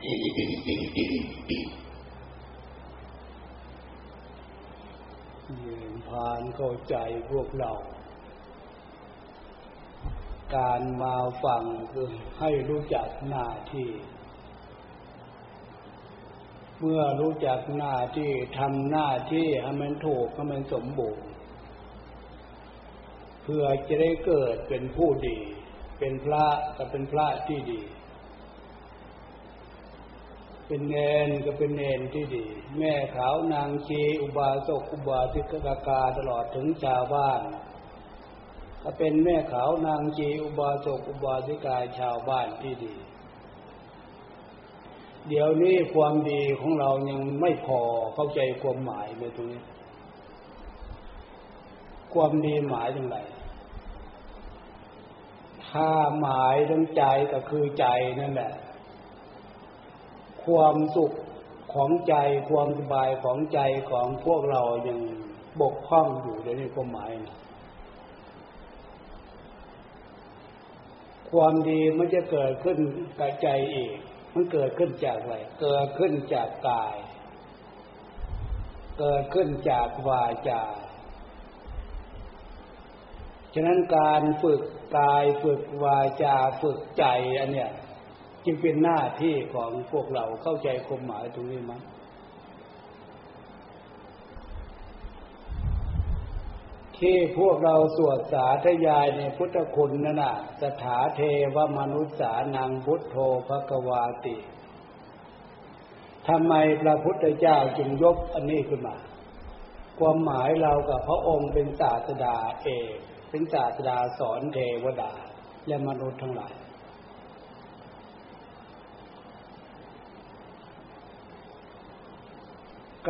ผ่านเข้าใจพวกเรา การมาฟังคือให้รู้จักหน้าที่ เมื่อรู้จักหน้าที่ทำหน้าที่ให้มันถูกให้มันสมบูรณ์ เพื่อจะได้เกิดเป็นผู้ดี เป็นพระก็เป็นพระที่ดี เป็นเนนก็เป็นเนนที่ดี แม่ขาวนางชีอุบาสกอุบาสิกกาตลอดถึงชาวบ้านก็เป็นแม่ขาวนางชีอุบาสกอุบาสิกาชาวบ้านที่ดี เดี๋ยวนี้ความดีของเรายังไม่พอเข้าใจความหมายในตรงนี้ความดีหมายถึงไรถ้าหมายถึงใจก็คือใจนั่นแหละ ความสุขของใจความสบายของใจของพวกเรายังบกพร่องอยู่ในนี้ความหมายนะความดีมันจะเกิดขึ้นกับใจเองมันเกิดขึ้นจากอะไร เกิดขึ้นจากกาย เกิดขึ้นจากวาจา ฉะนั้นการฝึกกายฝึกวาจาฝึกใจอันเนี้ย จึงเป็นหน้าที่ของพวกเราเข้าใจความหมายตรงนี้มั้ยที่พวกเราสวดสาธยายในพุทธคุณนั่นน่ะ สถาเทวมนุษย์สานังพุทโธภควาติทำไมพระพุทธเจ้าจึงยกอันนี้ขึ้นมา ความหมายเรากับพระองค์เป็นศาสดาเอกเป็นศาสดาสอนเทวดาและมนุษย์ทั้งหลาย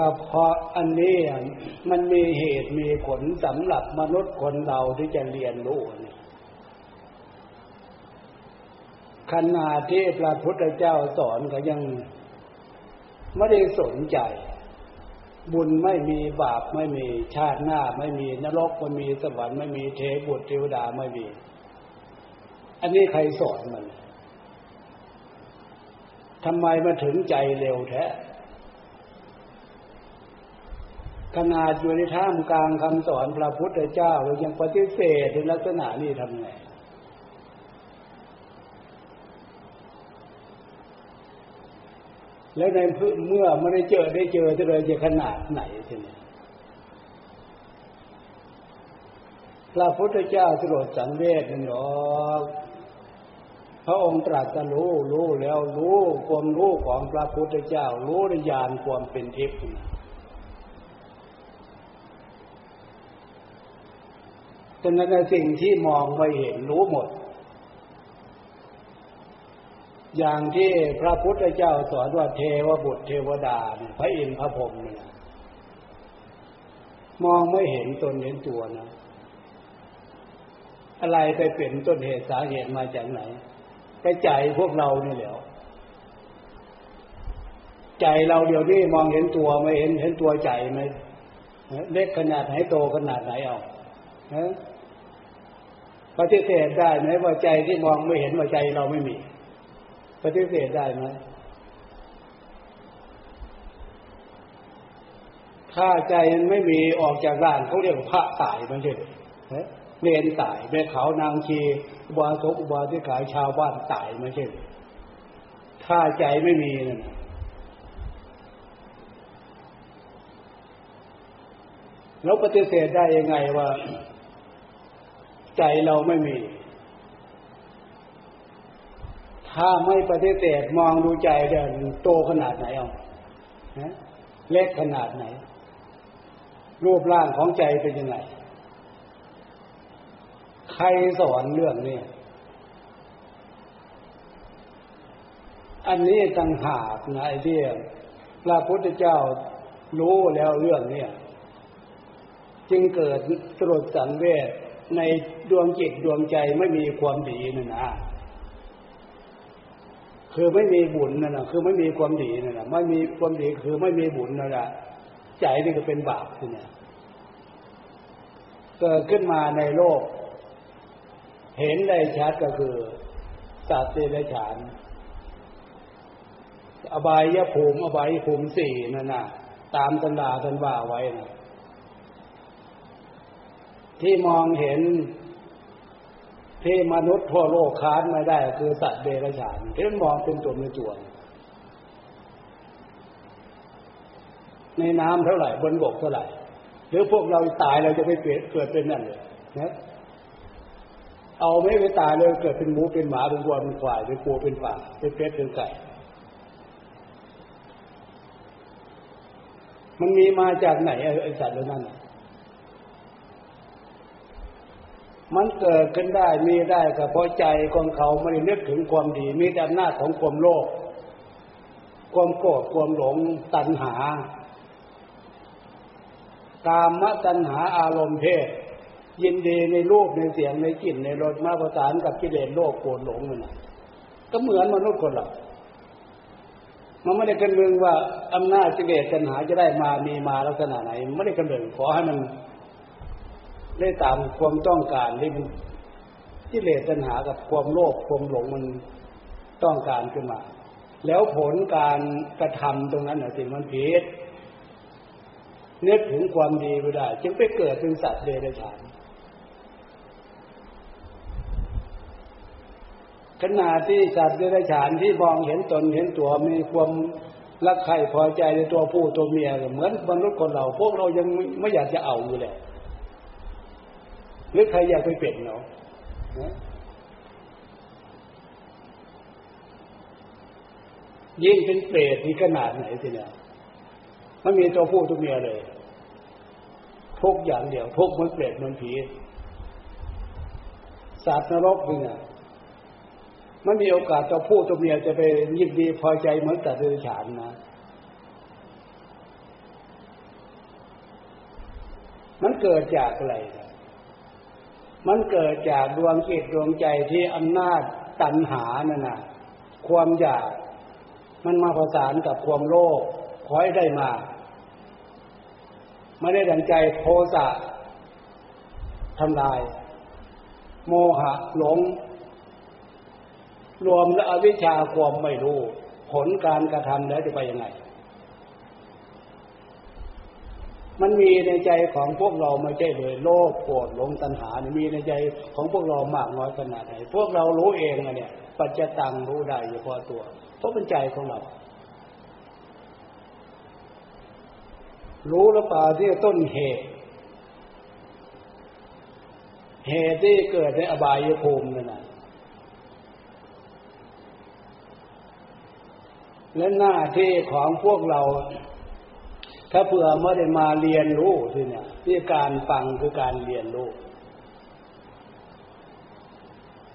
ก็เพราะอันนี้มันมีเหตุมีผลสำหรับมนุษย์คนเราที่จะเรียนรู้นี่ขณะที่พระพุทธเจ้าสอนก็ยังไม่ได้สนใจ บุญไม่มีบาปไม่มีชาติหน้า ไม่มีนรกไม่มีสวรรค์ไม่มีเทบุตรเทวดาไม่มี อันนี้ใครสอนมันทำไมมาถึงใจเร็วแท้ ขนาดอยู่ในท่ามกลางคำสอนพระพุทธเจ้าเรายังปฏิเสธในลักษณะนี้ทำไงแล้วในเมื่อไม่ได้เจอได้เจอจะเลยจะขนาดไหนทีนี้พระพุทธเจ้าสรดสังเวชนั่นหรอกพระองค์ตรัสรู้รู้แล้วรู้ความรู้ของพระพุทธเจ้า รู้ในญาณความเป็นทิพย์ ฉะนั้นสิ่งที่มองไม่เห็นรู้หมด อย่างที่พระพุทธเจ้าสอนว่าเทวบุตรเทวดาเนี่ยพระอินทร์พระพรหมเนี่ยมองไม่เห็นตนเห็นตัวนะ อะไรไปเป็นต้นเหตุสาเหตุมาจากไหนไปใจพวกเรานี่แหละใจเราเดี๋ยวนี้มองเห็นตัวไม่เห็นเห็นตัวใจไหมเล็กขนาดไหนโตขนาดไหนเอา ปฏิเสธได้ไหมว่าใจที่มองไม่เห็นว่าใจเราไม่มี ปฏิเสธได้ไหมถ้าใจมันไม่มีออกจากร่างเขาเรียกพระตายมันใช่ไหมเนนตายแม่เขานางชีอุบาสกอุบาสิกายชาวบ้านตายมันใช่ถ้าใจไม่มีนั่นแล้วปฏิเสธได้ยังไงว่า ใจเราไม่มี ถ้าไม่ปฏิเสธมองดูใจเดินโตขนาดไหนเอาเล็กขนาดไหน รูปร่างของใจเป็นยังไง ใครสอนเรื่องนี้อันนี้ต่างหากนะไอ้ที่พระพุทธเจ้ารู้แล้วเรื่องนี้จึงเกิดสลดสังเวช ในดวงจิตดวงใจไม่มีความดีนั่นนะคือไม่มีบุญนั่นนะคือไม่มีความดีนั่นนะไม่มีความดีคือไม่มีบุญนั่นแหละใจนี่ก็เป็นบาปคือเนี่ยเกิดขึ้นมาในโลก เห็นได้ชัดก็คือสัตว์เดรัจฉานอบายยภูมิอบายภูมิสี่นั่นน่ะ ตามตำราท่านว่าไว้นะ ที่มองเห็นที่มนุษย์ทั่วโลกค้านไม่ได้ คือสัตว์เดรัจฉานที่มองเป็นตัวเป็นตัวในน้ำเท่าไหร่บนบกเท่าไหร่ หรือพวกเราตายเราจะไปเกิดเป็นนั่นเลยนะเอาไม่ไปตายเลยเกิดเป็นหมูเป็นหมาเป็นวัวเป็นควายเป็นปูเป็นปลาเป็นเป็ดเป็นไก่มันมีมาจากไหนไอ้สัตว์เหล่านั้น มันเกิดขึ้นได้มีได้ก็เพราะใจของเขาไม่ได้นึกถึงความดี มีแต่อำนาจของความโลภความโกรธความหลงตัณหา กามตัณหาอารมณ์เพศ ยินดีในรูปในเสียงในกลิ่นในรสมาประสานกับกิเลสโลกโกรธหลงมันก็เหมือนมนุษย์คนเรามันไม่ได้กันเมืองว่าอำนาจกิเลสตัณหาจะได้มามีมาลักษณะไหนไม่ได้กันเมืองขอให้มัน ได้ตามความต้องการที่มันกิเลสตัณหากับความโลภความหลงมันต้องการขึ้นมา แล้วผลการกระทำตรงนั้นน่ะสิ่งมันผิดนึกถึงความดีไม่ได้ จึงไปเกิดเป็นสัตว์เดรัจฉานขณะที่สัตว์เดรัจฉานที่มองเห็นตนเห็นตัวมีความรักใคร่พอใจในตัวผู้ตัวเมียเหมือนมนุษย์คนเรา พวกเรายังไม่อยากจะเอาอยู่เลย หรือใครอยากไปเปลี่ยนเนาะยิ่งเป็นเปรตที่ขนาดไหนสิเนี่ยมันมีตัวผู้ตัวเมียเลยทุกอย่างเดียวทุกมันเปรตมันผีสัตว์นรกเนี่ยมันมีโอกาสตัวผู้ตัวเมียจะไปยินดีพอใจเหมือนแต่เดรัจฉานนะมันเกิดจากอะไร มันเกิดจากดวงจิตดวงใจที่อำนาจตัณหานั่นนะความอยากมันมาประสานกับความโลภคอยได้มา ไม่ได้ดังใจโทสะทำลาย โมหะหลง รวมและอวิชชาความไม่รู้ ผลการกระทำแล้วจะไปยังไง มันมีในใจของพวกเราไม่ใช่เลยโลภโกรธหลงตัณหานี่มีในใจของพวกเรามากน้อยขนาดไหนพวกเรารู้เองอะเนี่ย ปัจจตังรู้ได้เฉพาะตัว เพราะเป็นใจของเรา รู้หรือเปล่าที่ต้นเหตุเหตุที่เกิดในอบายภูมินั่นนะและหน้าที่ของพวกเรา ถ้าเผื่อไม่ได้มาเรียนรู้ที่เนี่ยที่การฟังคือการเรียนรู้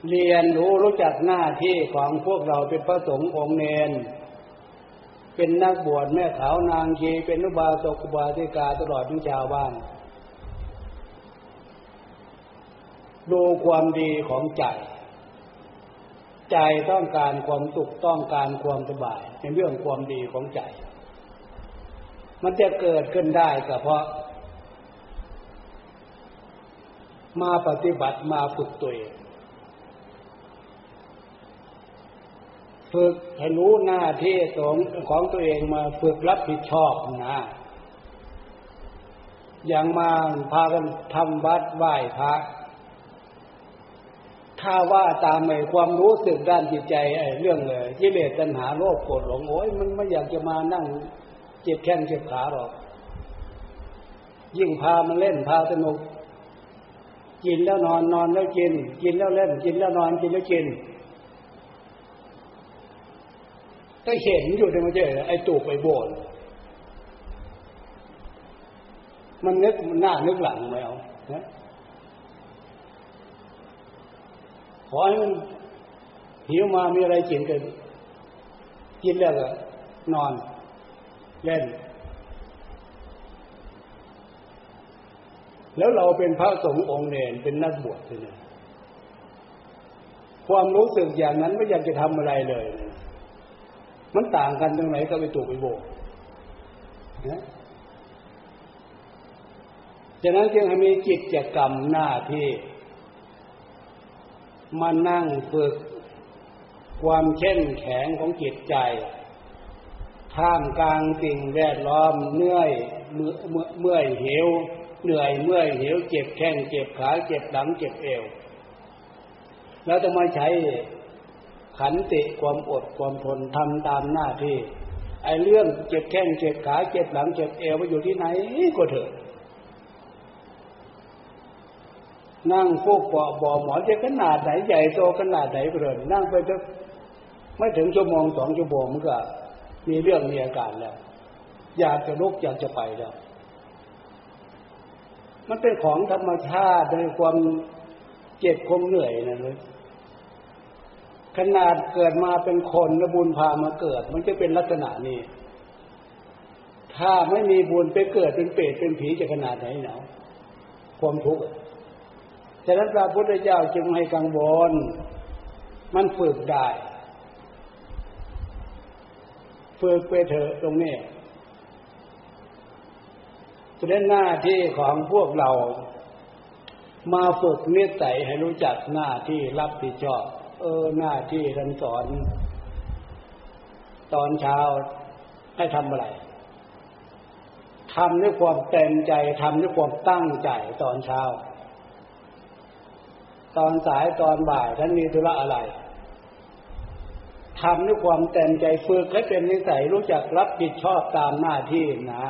เรียนรู้รู้จักหน้าที่ของพวกเราเป็นพระสงฆ์องค์เนน เป็นนักบวชแม่ขาวนางชีเป็นนุบาสกุบาสิกาตลอดทั้งชาวบ้านดูความดีของใจ ใจต้องการความสุขต้องการความสบายในเรื่องความดีของใจ มันจะเกิดขึ้นได้ก็เพราะ มาปฏิบัติมาฝึกตัวเองฝึกให้รู้หน้าที่ของของตัวเองมาฝึกรับผิดชอบนะอย่างมาพากันทำวัดไหว้พระถ้าว่าตามไอ้ความรู้สึกด้านจิตใจไอ้เรื่องเลยกิเลสตัณหาโลภโกรธหลงโอ้ยมันไม่อยากจะมานั่ง เจ็บแข้งเจ็บขาหรอก ยิ่งพามันเล่นพาสนุก กินแล้วนอนนอนแล้วกิน กินแล้วเล่น กินแล้วนอนกินแล้วกินก็เห็นอยู่ในมันเจไอ้ตูกไอ้โบนมันนึกมันหน้านึกหลังไหมเอานะขอให้มันหิวมามีอะไรกินกันกินแล้วก็นอน เล่น แล้วเราเป็นพระสงฆ์องค์เนรเป็นนักบวชเนี่ยความรู้สึกอย่างนั้นไม่อยากจะทำอะไรเลยมันต่างกันตรงไหนก็ไปตูไปโบกนะฉะนั้นจึงให้มีจิตจกรรมหน้าที่มานั่งฝึกความเข้มแข็งของจิตใจ ท่ามกลางสิ่งแวดล้อมเนื่อยเมื่อเมื่อยเหวเหนื่อยเมื่อยเหวเจ็บแข้งเจ็บขาเจ็บหลังเจ็บเอว แล้วจะมาใช้ขันติความอดความทนทำตามหน้าที่ไอ้เรื่องเจ็บแข้งเจ็บขาเจ็บหลังเจ็บเอวไปอยู่ที่ไหนก็เถอะ นั่งพวกปอบ่อหมอนจะขนาดไหนใหญ่โตขนาดไหนก็เลยนั่งไปจะไม่ถึงชั่วโมงสองชั่วโมงมันก็ มีเรื่องมีอาการแล้ว อยากจะลุกอยากจะไปแล้ว มันเป็นของธรรมชาติในความเจ็บความเหนื่อยนั่นเลยขนาดเกิดมาเป็นคนและบุญพามาเกิด มันจะเป็นลักษณะนี้ ถ้าไม่มีบุญไปเกิดเป็นเปรตเป็นผีจะขนาดไหนเนาะความทุกข์ฉะนั้นพระพุทธเจ้าจึงให้กังวลมันฝึกได้ ฝึกไปเถอะตรงนี้เป็นหน้าที่ของพวกเรา มาฝึกเนสัยให้รู้จักหน้าที่รับผิดชอบ เออหน้าที่ท่านสอน ตอนเช้าให้ทำอะไรทำด้วยความเต็มใจทำด้วยความตั้งใจตอนเช้า ตอนสายตอนบ่ายท่านมีธุระอะไร ทำด้วยความเต็มใจฝึกให้เป็นนิสัยรู้จักรับผิดชอบตามหน้าที่นะ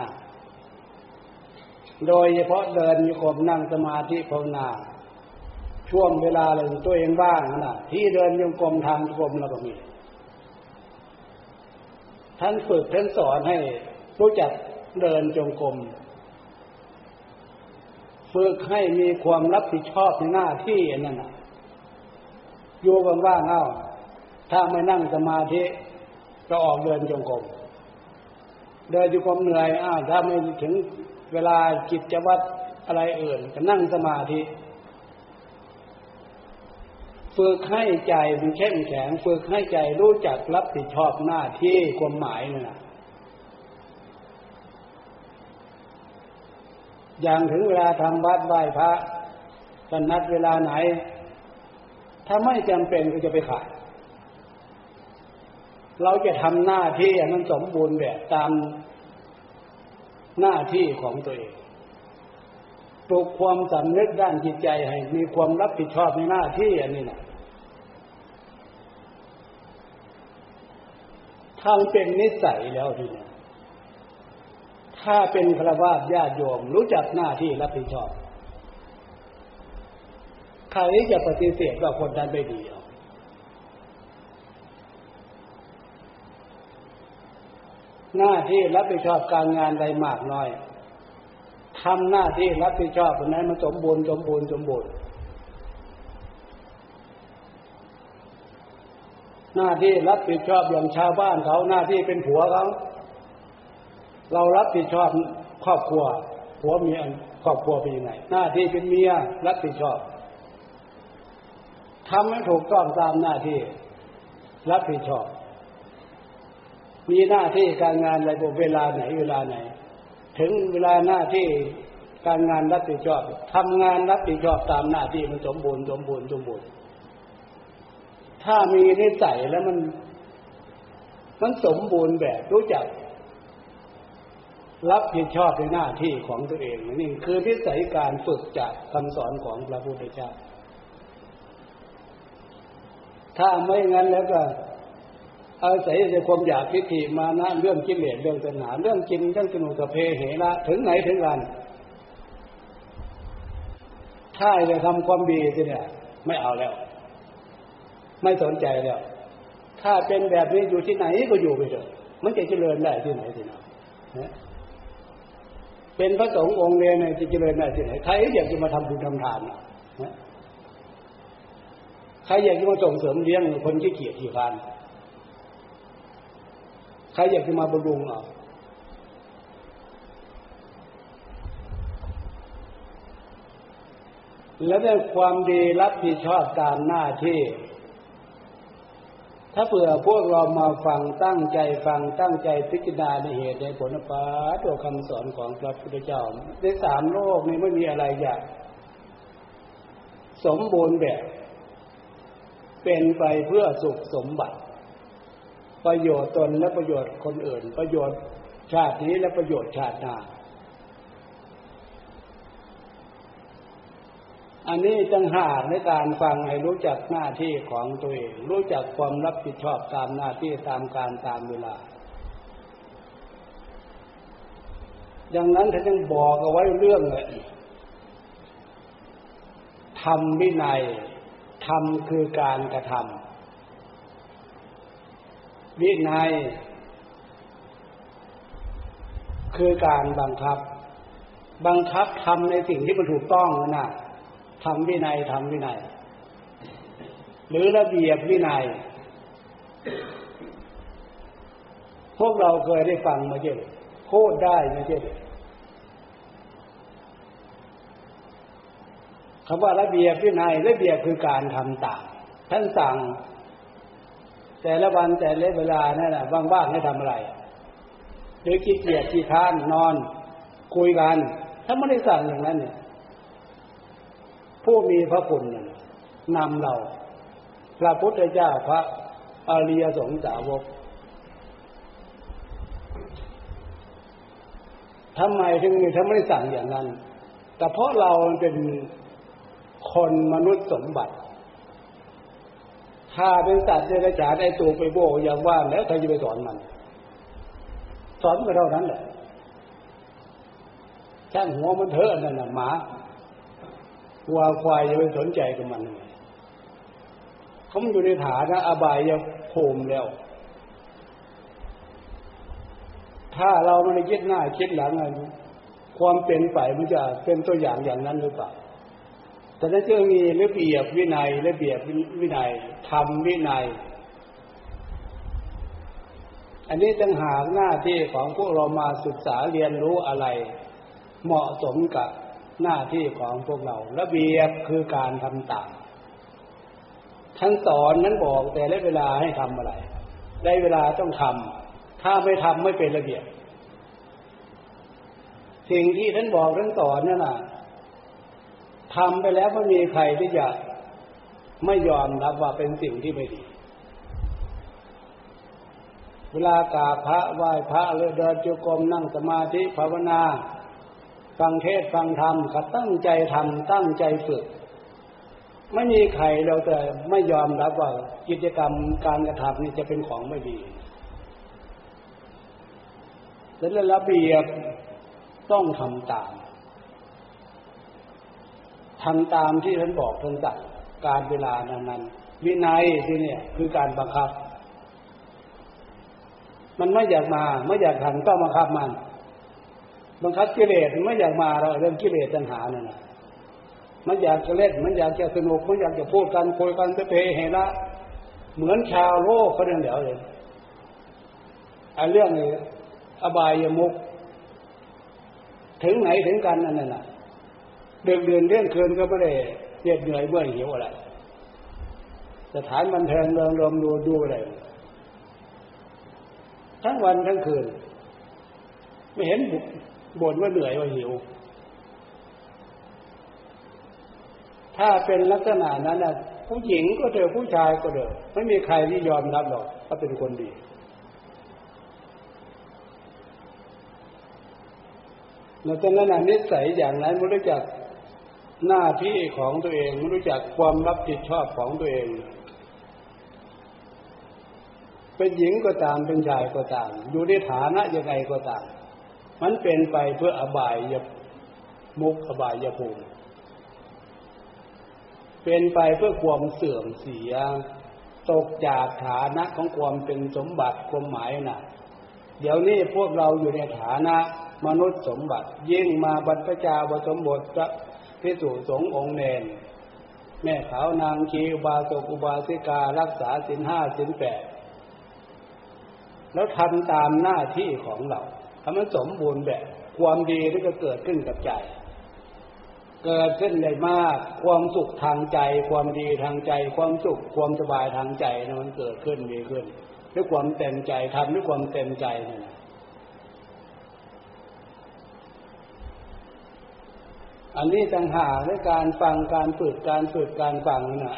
โดยเฉพาะเดินโยกมนั่งสมาธิภาวนา ช่วงเวลาอะไรตัวเองบ้างนะที่เดินโยกมทางกรมเราก็มีท่านฝึกท่านสอนให้รู้จักเดินจงกรมฝึกให้มีความรับผิดชอบในหน้าที่นั่นนะอยู่กันว่างเอ้า ถ้าไม่นั่งสมาธิก็ออกเดินจงกรมเดินจงกรมเหนื่อยอ้าวถ้าไม่ถึงเวลาจิตจะวัดอะไรอื่นก็นั่งสมาธิฝึกให้ใจมันเข้มแข็งฝึกให้ใจรู้จักรับผิดชอบหน้าที่ความหมายนี่นะอย่างถึงเวลาทำวัดไหว้พระกันนัดเวลาไหน ถ้าไม่จำเป็นก็จะไปขาด เราจะทำหน้าที่มันสมบูรณ์แบบตามหน้าที่ของตัวเองปลุกความสำนึกด้านจิตใจให้มีความรับผิดชอบในหน้าที่อันนี้นะถ้าเป็นนิสัยแล้วทีนี้ถ้าเป็นฆราวาสญาติโยมรู้จักหน้าที่รับผิดชอบ ใครจะปฏิเสธว่าคนนั้นไม่ดี หน้าที่รับผิดชอบการงานใดมากน้อยทำหน้าที่รับผิดชอบคนนั้นมันสมบูรณ์สมบูรณ์สมบูรณ์หน้าที่รับผิดชอบอย่างชาวบ้านเขาหน้าที่เป็นผัวเขาเรารับผิดชอบครอบครัวผัวเมียครอบครัวเป็นยังไงหน้าที่เป็นเมียรับผิดชอบทำให้ถูกต้องตามหน้าที่ รับผิดชอบ มีหน้าที่การงานอะไรบเวลาไหนเวลาไหน ถึงเวลาหน้าที่การงานรับผิดชอบทำงานรับผิดชอบตามหน้าที่มันสมบูรณ์สมบูรณ์สมบูรณ์ ถ้ามีนิสัยแล้วมันมันสมบูรณ์แบบรู้จัก รับผิดชอบในหน้าที่ของตัวเองนี่คือนิสัยการฝึกจากคำสอนของพระพุทธเจ้าถ้าไม่งั้นแล้วก็ อาศัยในความอยากทิฏฐิมานะเรื่องกิเลสเรื่องตัณหาเรื่องกินเรื่องสนุกเพเหระถึงไหนถึงกันถ้าจะทำความดีสิเนี่ย ไม่เอาแล้ว ไม่สนใจแล้ว ถ้าเป็นแบบนี้อยู่ที่ไหนก็อยู่ไปเถอะมันจะเจริญได้ที่ไหนที่ไหนเป็นพระสงฆ์องค์เดียวในจะเจริญได้ที่ไหนใครอยากจะมาทำบุญทำทานนะใครอยากจะมาส่งเสริมเลี้ยงคนที่เกียจที่ฟาน ใครอยากจะมาบำรุงอะแล้วได้ความดีรับผิดชอบตามหน้าที่ ถ้าเผื่อพวกเรามาฟังตั้งใจฟังตั้งใจพิจารณาในเหตุในผลปาตัวคำสอนของพระพุทธเจ้าในสามโลกนี้ไม่มีอะไรอยากสมบูรณ์แบบ เป็นไปเพื่อสุขสมบัติ ประโยชน์ตนและประโยชน์คนอื่น ประโยชน์ชาตินี้และประโยชน์ชาติหน้า อันนี้จังหากในการฟังให้รู้จักหน้าที่ของตัวเอง รู้จักความรับผิดชอบตามหน้าที่ตามการตามเวลา ดังนั้นท่านยังบอกเอาไว้เรื่องเลยทำวินัยทำคือการกระทำ วินัย คือการบังคับ บังคับทำในสิ่งที่มันถูกต้องนะทำวินัยทำวินัย หรือระเบียบวินัย พวกเราเคยได้ฟังมาเยอะพูดได้มาเยอะคำว่าระเบียบวินัยระเบียบคือการทำตามท่านสั่ง แต่ละวันแต่ละเวลานั่นแหละว่างๆให้ทำอะไร หรือขี้เกียจขี้ค้านนอน คุยกัน ถ้าไม่ได้สั่งอย่างนั้นเนี่ย ผู้มีพระคุณนำเรา พระพุทธเจ้าพระอริยสงสาวกทำไมถึงมีทำไม่สั่งอย่างนั้น แต่เพราะเราเป็นคนมนุษย์สมบัติ ถ้าเป็นสัตว์เดรัจฉานไอ้ตัวไปโบอย่างว่าแล้วใครจะไปสอนมัน สอนไปเท่านั้นแหละช่างหัวมันเถอะนั่นน่ะหมาวัวควายจะไปสนใจกับมันเขามันอยู่ในฐานะอบายยังโคมแล้ว ถ้าเราไม่ได้คิดหน้าคิดหลังอะไรความเป็นไปมันจะเป็นตัวอย่างอย่างนั้นหรือเปล่า แต่นั้นจึงมีระเบียบวินัยระเบียบวินัยทำวินัย อันนี้ตั้งหากหน้าที่ของพวกเรามาศึกษาเรียนรู้อะไร เหมาะสมกับหน้าที่ของพวกเรา ระเบียบคือการทำตามท่านสอนนั้นบอกแต่ละเวลาให้ทำอะไร ได้เวลาต้องทำถ้าไม่ทำไม่เป็นระเบียบ สิ่งที่ท่านบอกท่านสอนนั่นน่ะ ทำไปแล้วไม่มีใครที่จะไม่ยอมรับว่าเป็นสิ่งที่ไม่ดี เวลากราบพระไหว้พระเลือเดินจุกรมนั่งสมาธิภาวนา ฟังเทศฟังธรรมก็ตั้งใจทำตั้งใจฝึก ไม่มีใครเราแต่ไม่ยอมรับว่ากิจกรรมการกระทำนี่จะเป็นของไม่ดีแต่ระเบียบต้องทำตาม ทำตามที่ท่านบอกท่านสั่งการเวลานั้นๆวินัยที่เนี่ยคือการบังคับ มันไม่อยากมา ไม่อยากทำต้องบังคับมัน บังคับกิเลสไม่อยากมาเราเรื่องกิเลสตัณหาเนั่นนะมันอยากจะเล่นมันอยากจะสนุกมันอยากจะพูดกันคุยกันเพเหระเหมือนชาวโลกเขาเรื่องเดียวเลยไอ้เรื่องนี้อบายยมุก ถึงไหนถึงกันนั่นน่ะ เดือนเดือนเรื่องคืนก็ไม่ได้เหน็ดเหนื่อยเมื่อยหิวอะไรสถานบันเทิงเริงรมดูดูอะไรทั้งวันทั้งคืน ไม่เห็นบ่นว่าเหนื่อยว่าหิว ถ้าเป็นลักษณะนั้นนะผู้หญิงก็เถอะผู้ชายก็เถอะไม่มีใครที่ยอมรับหรอกว่าเป็นคนดีแล้วจากนั้นนิสัยอย่างนั้นไม่รู้จัก หน้าที่ของตัวเองไม่รู้จักความรับผิดชอบของตัวเอง เป็นหญิงก็ตามเป็นชายก็ตาม อยู่ในฐานะยังไงก็ตาม มันเป็นไปเพื่ออบายยมุกอบายยภูมิเป็นไปเพื่อความเสื่อมเสีย ตกจากฐานะของความเป็นสมบัติความหมายนะ่ะ เดี๋ยวนี้พวกเราอยู่ในฐานะมนุษย์สมบัติ ยิ่งมาบรรพชาบสมบทจะ พิสุสงองค์เนนแม่ขาวนางชีอุบาสกอุบาสิการักษาสินห้าสินแปดแล้วทำตามหน้าที่ของเราถ้ามันสมบูรณ์แบบความดีที่จะเกิดขึ้นกับใจ เกิดขึ้นได้มาก ความสุขทางใจ ความดีทางใจ ความสุขความสบายทางใจนะมันเกิดขึ้นมีขึ้น ด้วยความเต็มใจทำด้วยความเต็มใจนั่ อันนี้ต่างหากในการฟังการฝึกการฝึกการฟังนะ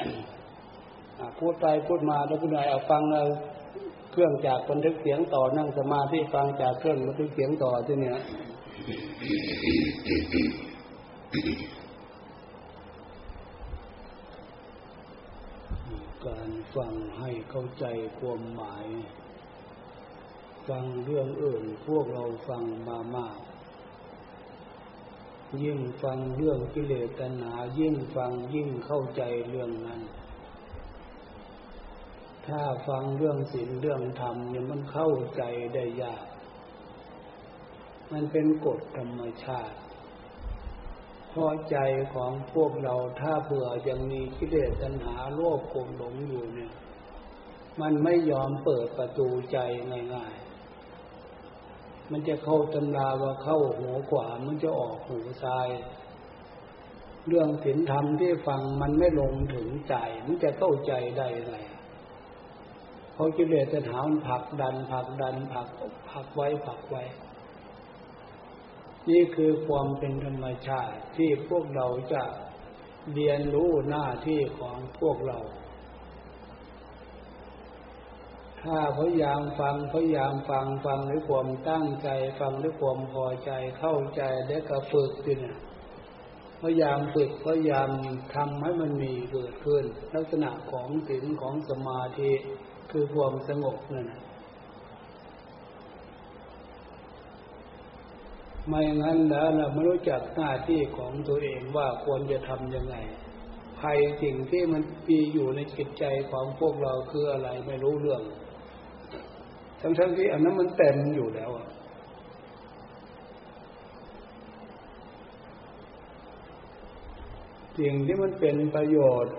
พูดไปพูดมาแล้วคุณนายเอาฟังเลยเครื่องจากบันทึกเสียงต่อนั่งสมาธิฟังจากเครื่องบันทึกเสียงต่อที่เนี่ยการฟังให้เข้าใจความหมาย ฟังเรื่องอื่นพวกเราฟังมามาก ยิ่งฟังเรื่องกิเลสตัณหายิ่งฟังยิ่งเข้าใจเรื่องนั้น ถ้าฟังเรื่องศีลเรื่องธรรมเนี่ยมันเข้าใจได้ยาก มันเป็นกฎธรรมชาติเพราะใจของพวกเราถ้าเผื่อยังมีกิเลสตัณหาโลภโกรธหลงอยู่เนี่ย มันไม่ยอมเปิดประตูใจง่ายๆ มันจะเข้าตำราว่าเข้าหูขวามันจะออกหูซ้าย เรื่องศีลธรรมที่ฟังมันไม่ลงถึงใจ มันจะเข้าใจได้ไงเพราะกิเลสตัณหามันผักดันผักดันผักผักไว้ผักไว้ นี่คือความเป็นธรรมชาติที่พวกเราจะเรียนรู้หน้าที่ของพวกเรา ถ้าพยายามฟังพยายามฟังฟังด้วยความตั้งใจฟังด้วยความพอใจเข้าใจและก็ฝึกขึ้นพยายามฝึกพยายามทำให้มันมีเกิดขึ้น ลักษณะของศีลของสมาธิคือความสงบนั่นไม่งั้นแล้วเราไม่รู้จักหน้าที่ของตัวเองว่าควรจะทำยังไงภัยสิ่งที่มันมีอยู่ในจิตใจของพวกเราคืออะไรไม่รู้เรื่อง ทั้งๆที่อันนั้นมันเต็มอยู่แล้วอะสิ่งที่มันเป็นประโยชน์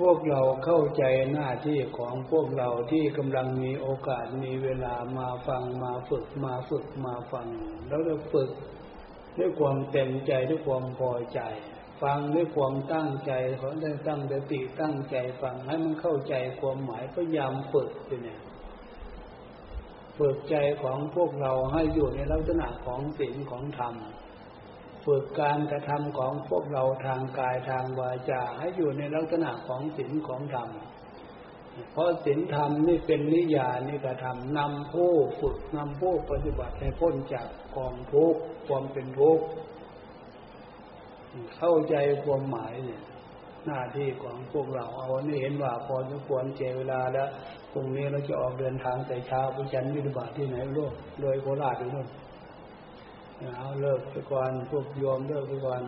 พวกเราเข้าใจหน้าที่ของพวกเราที่กำลังมีโอกาสมีเวลามาฟังมาฝึกมาฝึกมาฟัง แล้วเราฝึกด้วยความเต็มใจด้วยความพอใจ ฟังด้วยความตั้งใจขอได้ตั้งสติตั้งใจฟังให้มันเข้าใจความหมายพยายามฝึกเนี่ยฝึกใจของพวกเราให้อยู่ในลักษณะของศีลของธรรมฝึกการกระทำของพวกเราทางกายทางวาจาให้อยู่ในลักษณะของศีลของธรรมเพราะศีลธรรมนี่เป็นนิยานิกระทำนำผู้ฝึกนำผู้ปฏิบัติให้พ้นจากกองทุกข์ความเป็นทุกข์ เข้าใจความหมายเนี่ยหน้าที่ของพวกเราเอานี่เห็นว่าพอสมควรเจเวลาแล้วพรุ่งนี้เราจะออกเดินทางแต่เช้าไปจันทร์วิบาที่ไหนโลกโดยโคราชอยู่นู่นเอาเลิกไปก่อนพวกโยมเลิกไปก่อน